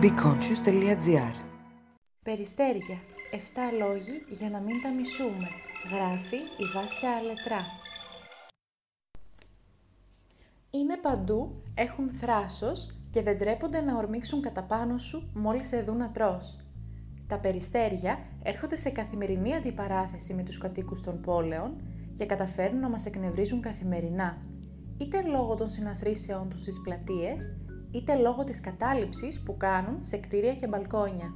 beconscious.gr Περιστέρια. 7 λόγοι για να μην τα μισούμε. Γράφει η Βάσια Αλετρά. Είναι παντού, έχουν θράσος και δεν τρέπονται να ορμήξουν κατά πάνω σου μόλις σε δουν να τρως. Τα περιστέρια έρχονται σε καθημερινή αντιπαράθεση με τους κατοίκους των πόλεων και καταφέρνουν να μας εκνευρίζουν καθημερινά, είτε λόγω των συναθρήσεών τους στις πλατείες, είτε λόγω της κατάληψης που κάνουν σε κτίρια και μπαλκόνια.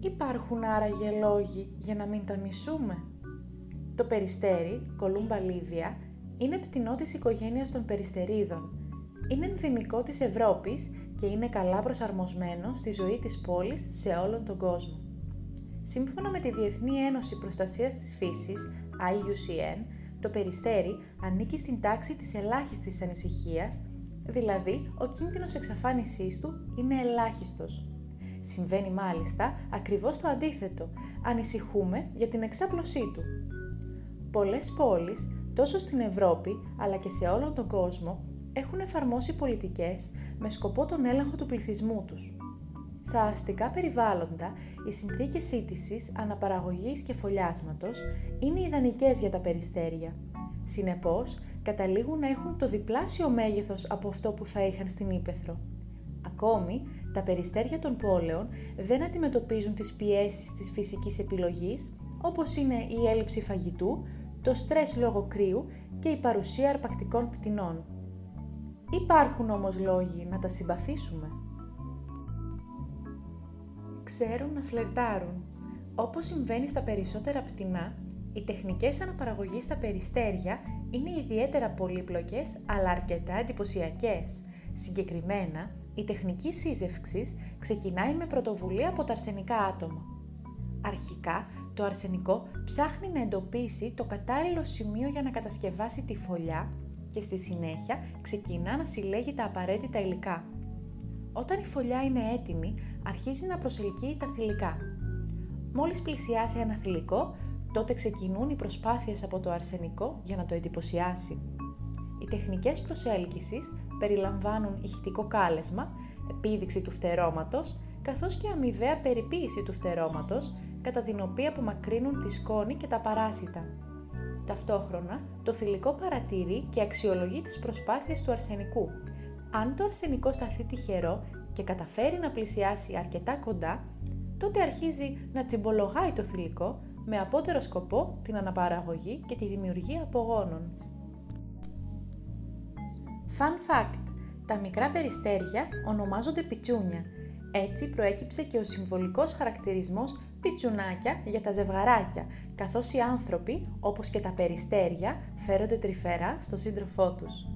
Υπάρχουν άραγε λόγοι για να μην τα μισούμε. Το περιστέρι, κολούμπα λίβια, είναι πτηνό της οικογένειας των περιστερίδων. Είναι ενδυμικό της Ευρώπης και είναι καλά προσαρμοσμένο στη ζωή της πόλης σε όλον τον κόσμο. Σύμφωνα με τη Διεθνή Ένωση Προστασίας της Φύσης, IUCN, το περιστέρι ανήκει στην τάξη της ελάχιστης ανησυχίας, δηλαδή ο κίνδυνος εξαφάνισής του είναι ελάχιστος. Συμβαίνει μάλιστα ακριβώς το αντίθετο, ανησυχούμε για την εξάπλωσή του. Πολλές πόλεις, τόσο στην Ευρώπη αλλά και σε όλο τον κόσμο, έχουν εφαρμόσει πολιτικές με σκοπό τον έλεγχο του πληθυσμού τους. Στα αστικά περιβάλλοντα, οι συνθήκες σύντησης, αναπαραγωγής και φωλιάσματος είναι ιδανικές για τα περιστέρια. Συνεπώς, καταλήγουν να έχουν το διπλάσιο μέγεθος από αυτό που θα είχαν στην Ήπεθρο. Ακόμη, τα περιστέρια των πόλεων δεν αντιμετωπίζουν τις πιέσεις της φυσικής επιλογής, όπως είναι η έλλειψη φαγητού, το στρες λόγω κρύου και η παρουσία αρπακτικών πτηνών. Υπάρχουν όμως λόγοι να τα συμπαθήσουμε ξέρουν να φλερτάρουν. Όπως συμβαίνει στα περισσότερα πτηνά, οι τεχνικές αναπαραγωγής στα περιστέρια είναι ιδιαίτερα πολύπλοκες αλλά αρκετά εντυπωσιακές. Συγκεκριμένα, η τεχνική σύζευξης ξεκινάει με πρωτοβουλία από τα αρσενικά άτομα. Αρχικά, το αρσενικό ψάχνει να εντοπίσει το κατάλληλο σημείο για να κατασκευάσει τη φωλιά και στη συνέχεια ξεκινά να συλλέγει τα απαραίτητα υλικά. Όταν η φωλιά είναι έτοιμη, αρχίζει να προσελκύει τα θηλυκά. Μόλις πλησιάσει ένα θηλυκό, τότε ξεκινούν οι προσπάθειες από το αρσενικό για να το εντυπωσιάσει. Οι τεχνικές προσέλκυσης περιλαμβάνουν ηχητικό κάλεσμα, επίδειξη του φτερώματος, καθώς και αμοιβαία περιποίηση του φτερώματος, κατά την οποία απομακρύνουν τη σκόνη και τα παράσιτα. Ταυτόχρονα, το θηλυκό παρατηρεί και αξιολογεί τις προσπάθειες του αρσενικού, αν το αρσενικό σταθεί τυχερό και καταφέρει να πλησιάσει αρκετά κοντά, τότε αρχίζει να τσιμπολογάει το θηλυκό με απότερο σκοπό την αναπαραγωγή και τη δημιουργία απογόνων. Fun fact! Τα μικρά περιστέρια ονομάζονται πιτσούνια. Έτσι προέκυψε και ο συμβολικός χαρακτηρισμός πιτσουνάκια για τα ζευγαράκια, καθώς οι άνθρωποι, όπως και τα περιστέρια, φέρονται τρυφερά στο σύντροφό τους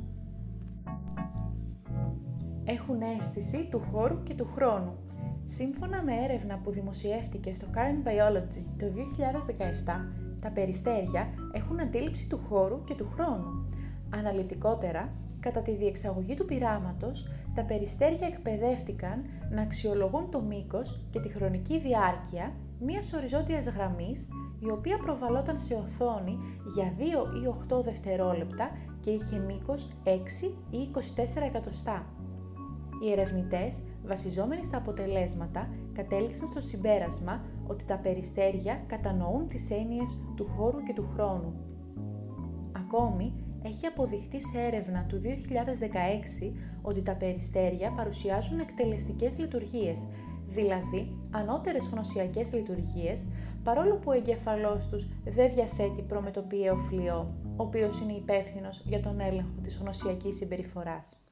έχουν αίσθηση του χώρου και του χρόνου. Σύμφωνα με έρευνα που δημοσιεύτηκε στο Current Biology το 2017, τα περιστέρια έχουν αντίληψη του χώρου και του χρόνου. Αναλυτικότερα, κατά τη διεξαγωγή του πειράματος, τα περιστέρια εκπαιδεύτηκαν να αξιολογούν το μήκος και τη χρονική διάρκεια μιας οριζόντιας γραμμής η οποία προβαλόταν σε οθόνη για 2 ή 8 δευτερόλεπτα και είχε μήκος 6 ή 24 εκατοστά. Οι ερευνητές, βασιζόμενοι στα αποτελέσματα, κατέληξαν στο συμπέρασμα ότι τα περιστέρια κατανοούν τις έννοιες του χώρου και του χρόνου. Ακόμη, έχει αποδειχτεί σε έρευνα του 2016 ότι τα περιστέρια παρουσιάζουν εκτελεστικές λειτουργίες, δηλαδή ανώτερες γνωσιακές λειτουργίες, παρόλο που ο εγκέφαλός τους δεν διαθέτει προμετωπιαίο φλοιό, ο οποίος είναι υπεύθυνος για τον έλεγχο της γνωσιακής συμπεριφοράς.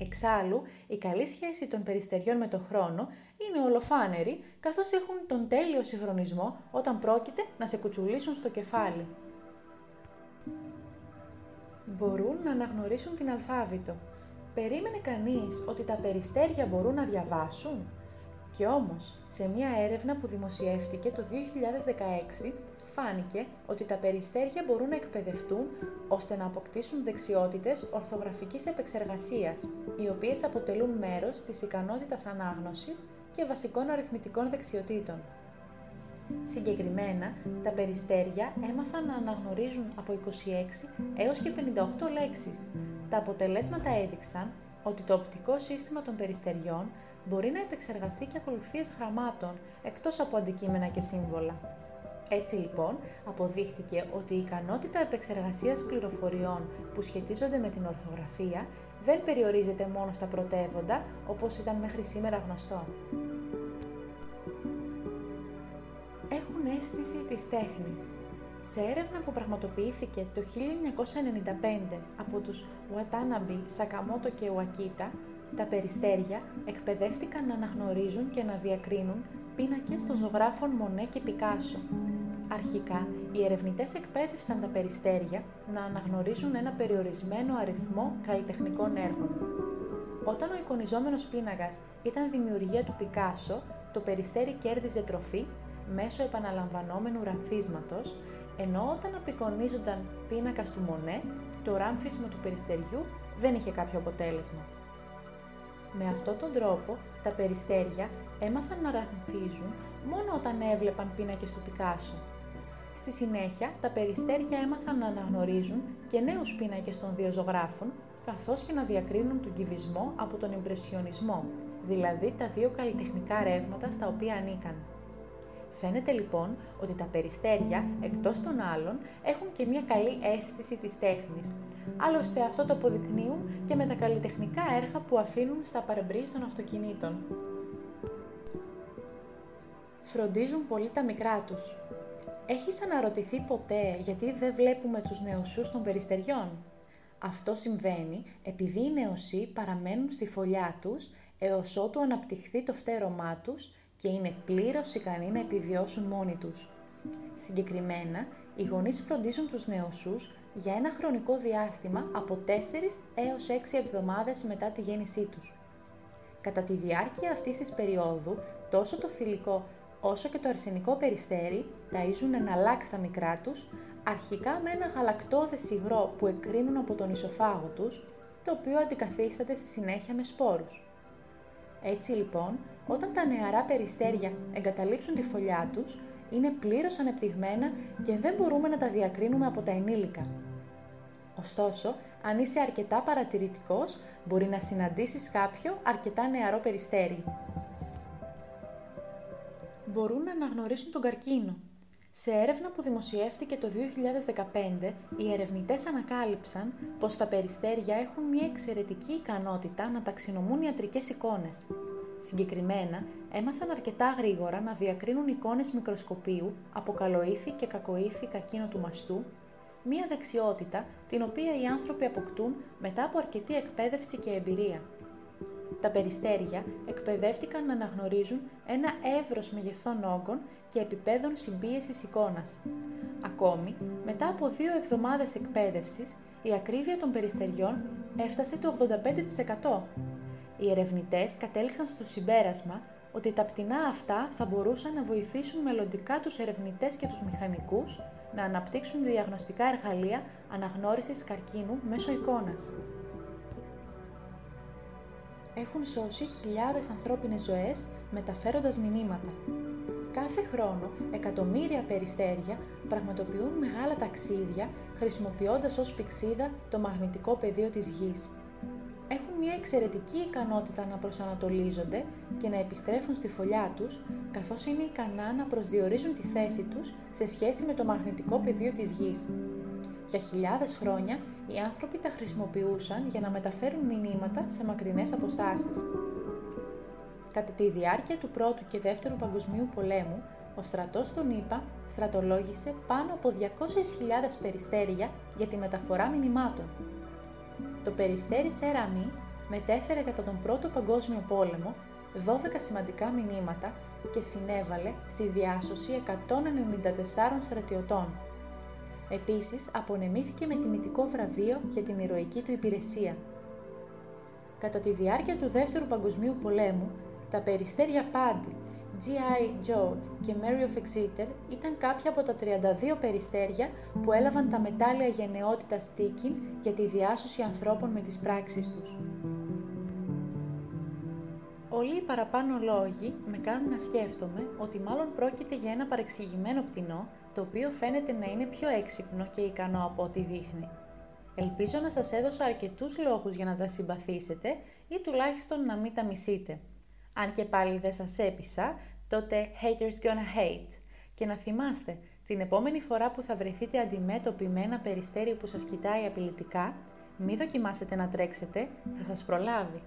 Εξάλλου, η καλή σχέση των περιστεριών με το χρόνο είναι ολοφάνερη, καθώς έχουν τον τέλειο συγχρονισμό όταν πρόκειται να σε κουτσουλήσουν στο κεφάλι. Μπορούν να αναγνωρίσουν την αλφάβητο. Περίμενε κανείς ότι τα περιστέρια μπορούν να διαβάσουν; Και όμως, σε μια έρευνα που δημοσιεύτηκε το 2016, φάνηκε ότι τα περιστέρια μπορούν να εκπαιδευτούν ώστε να αποκτήσουν δεξιότητες ορθογραφικής επεξεργασίας, οι οποίες αποτελούν μέρος της ικανότητας ανάγνωσης και βασικών αριθμητικών δεξιοτήτων. Συγκεκριμένα, τα περιστέρια έμαθαν να αναγνωρίζουν από 26 έως και 58 λέξεις. τα αποτελέσματα έδειξαν ότι το οπτικό σύστημα των περιστεριών μπορεί να επεξεργαστεί και ακολουθίες γραμμάτων, εκτός από αντικείμενα και σύμβολα. Έτσι λοιπόν, αποδείχτηκε ότι η ικανότητα επεξεργασίας πληροφοριών που σχετίζονται με την ορθογραφία δεν περιορίζεται μόνο στα πρωτεύοντα, όπως ήταν μέχρι σήμερα γνωστό. Έχουν αίσθηση της τέχνης. Σε έρευνα που πραγματοποιήθηκε το 1995 από τους Watanabe, Sakamoto και Wakita, τα περιστέρια εκπαιδεύτηκαν να αναγνωρίζουν και να διακρίνουν πίνακες των ζωγράφων Μονέ και Πικάσο. Αρχικά, οι ερευνητές εκπαίδευσαν τα περιστέρια να αναγνωρίζουν ένα περιορισμένο αριθμό καλλιτεχνικών έργων. Όταν ο εικονιζόμενος πίνακας ήταν δημιουργία του Πικάσο, το περιστέρι κέρδιζε τροφή μέσω επαναλαμβανόμενου ραμφίσματος, ενώ όταν απεικονίζονταν πίνακας του Μονέ, το ράμφισμα του περιστεριού δεν είχε κάποιο αποτέλεσμα. Με αυτόν τον τρόπο, τα περιστέρια έμαθαν να ραμφίζουν μόνο όταν έβλεπαν πίνακες του Πικάσο. Στη συνέχεια, τα περιστέρια έμαθαν να αναγνωρίζουν και νέους πίνακες των δύο ζωγράφων, καθώς και να διακρίνουν τον κυβισμό από τον Ιμπρεσιονισμό, δηλαδή τα δύο καλλιτεχνικά ρεύματα στα οποία ανήκαν. Φαίνεται λοιπόν ότι τα περιστέρια, εκτός των άλλων, έχουν και μια καλή αίσθηση της τέχνης. Άλλωστε αυτό το αποδεικνύουν και με τα καλλιτεχνικά έργα που αφήνουν στα παρεμπρίζ των αυτοκινήτων. Φροντίζουν πολύ τα μικρά τους. Έχεις αναρωτηθεί ποτέ γιατί δεν βλέπουμε τους νεοσούς των περιστεριών; Αυτό συμβαίνει επειδή οι νεοσοί παραμένουν στη φωλιά τους έως ότου αναπτυχθεί το φτέρωμά τους και είναι πλήρως ικανοί να επιβιώσουν μόνοι τους. Συγκεκριμένα, οι γονείς φροντίζουν τους νεοσούς για ένα χρονικό διάστημα από 4 έως 6 εβδομάδες μετά τη γέννησή τους. Κατά τη διάρκεια αυτής της περίοδου, τόσο το θηλυκό όσο και το αρσενικό περιστέρι ταΐζουν εναλλάξει τα μικρά τους, αρχικά με ένα γαλακτόδες υγρό που εκρίνουν από τον ισοφάγο τους, το οποίο αντικαθίσταται στη συνέχεια με σπόρους. Έτσι λοιπόν, όταν τα νεαρά περιστέρια εγκαταλείψουν τη φωλιά τους, είναι πλήρως ανεπτυγμένα και δεν μπορούμε να τα διακρίνουμε από τα ενήλικα. Ωστόσο, αν είσαι αρκετά παρατηρητικός, μπορεί να συναντήσεις κάποιο αρκετά νεαρό περιστέρι. Μπορούν να αναγνωρίσουν τον καρκίνο. Σε έρευνα που δημοσιεύτηκε το 2015, οι ερευνητές ανακάλυψαν πως τα περιστέρια έχουν μια εξαιρετική ικανότητα να ταξινομούν ιατρικές εικόνες. Συγκεκριμένα, έμαθαν αρκετά γρήγορα να διακρίνουν εικόνες μικροσκοπίου από καλοήθη και κακοήθη καρκίνο του μαστού, μία δεξιότητα την οποία οι άνθρωποι αποκτούν μετά από αρκετή εκπαίδευση και εμπειρία. Τα περιστέρια εκπαιδεύτηκαν να αναγνωρίζουν ένα εύρος μεγεθών όγκων και επιπέδων συμπίεσης εικόνας. Ακόμη, μετά από δύο εβδομάδες εκπαίδευσης, η ακρίβεια των περιστεριών έφτασε το 85%. Οι ερευνητές κατέληξαν στο συμπέρασμα ότι τα πτηνά αυτά θα μπορούσαν να βοηθήσουν μελλοντικά τους ερευνητές και τους μηχανικούς να αναπτύξουν διαγνωστικά εργαλεία αναγνώρισης καρκίνου μέσω εικόνας έχουν σώσει χιλιάδες ανθρώπινες ζωές μεταφέροντας μηνύματα. Κάθε χρόνο, εκατομμύρια περιστέρια πραγματοποιούν μεγάλα ταξίδια χρησιμοποιώντας ως πηξίδα το μαγνητικό πεδίο της Γης. Έχουν μια εξαιρετική ικανότητα να προσανατολίζονται και να επιστρέφουν στη φωλιά τους, καθώς είναι ικανά να προσδιορίζουν τη θέση τους σε σχέση με το μαγνητικό πεδίο της Γης. Για χιλιάδες χρόνια οι άνθρωποι τα χρησιμοποιούσαν για να μεταφέρουν μηνύματα σε μακρινές αποστάσεις. Κατά τη διάρκεια του Πρώτου και Δεύτερου Παγκοσμίου Πολέμου, ο στρατός των ΗΠΑ στρατολόγησε πάνω από 200.000 περιστέρια για τη μεταφορά μηνυμάτων. Το περιστέρι Σέραμι μετέφερε κατά τον Πρώτο Παγκόσμιο Πόλεμο 12 σημαντικά μηνύματα και συνέβαλε στη διάσωση 194 στρατιωτών. Επίσης, απονεμήθηκε με τιμητικό βραβείο για την ηρωική του υπηρεσία. Κατά τη διάρκεια του Δεύτερου Παγκοσμίου Πολέμου, τα περιστέρια Paddy, G.I. Joe και Mary of Exeter ήταν κάποια από τα 32 περιστέρια που έλαβαν τα μετάλλια γενναιότητας Τίκιν για τη διάσωση ανθρώπων με τις πράξεις τους. Όλοι οι παραπάνω λόγοι με κάνουν να σκέφτομαι ότι μάλλον πρόκειται για ένα παρεξηγημένο πτηνό το οποίο φαίνεται να είναι πιο έξυπνο και ικανό από ό,τι δείχνει. Ελπίζω να σας έδωσα αρκετούς λόγους για να τα συμπαθήσετε ή τουλάχιστον να μην τα μισείτε. Αν και πάλι δεν σας έπεισα, τότε haters gonna hate. Και να θυμάστε, την επόμενη φορά που θα βρεθείτε αντιμέτωποι με ένα περιστέρι που σας κοιτάει απειλητικά, μην δοκιμάσετε να τρέξετε, θα σας προλάβει.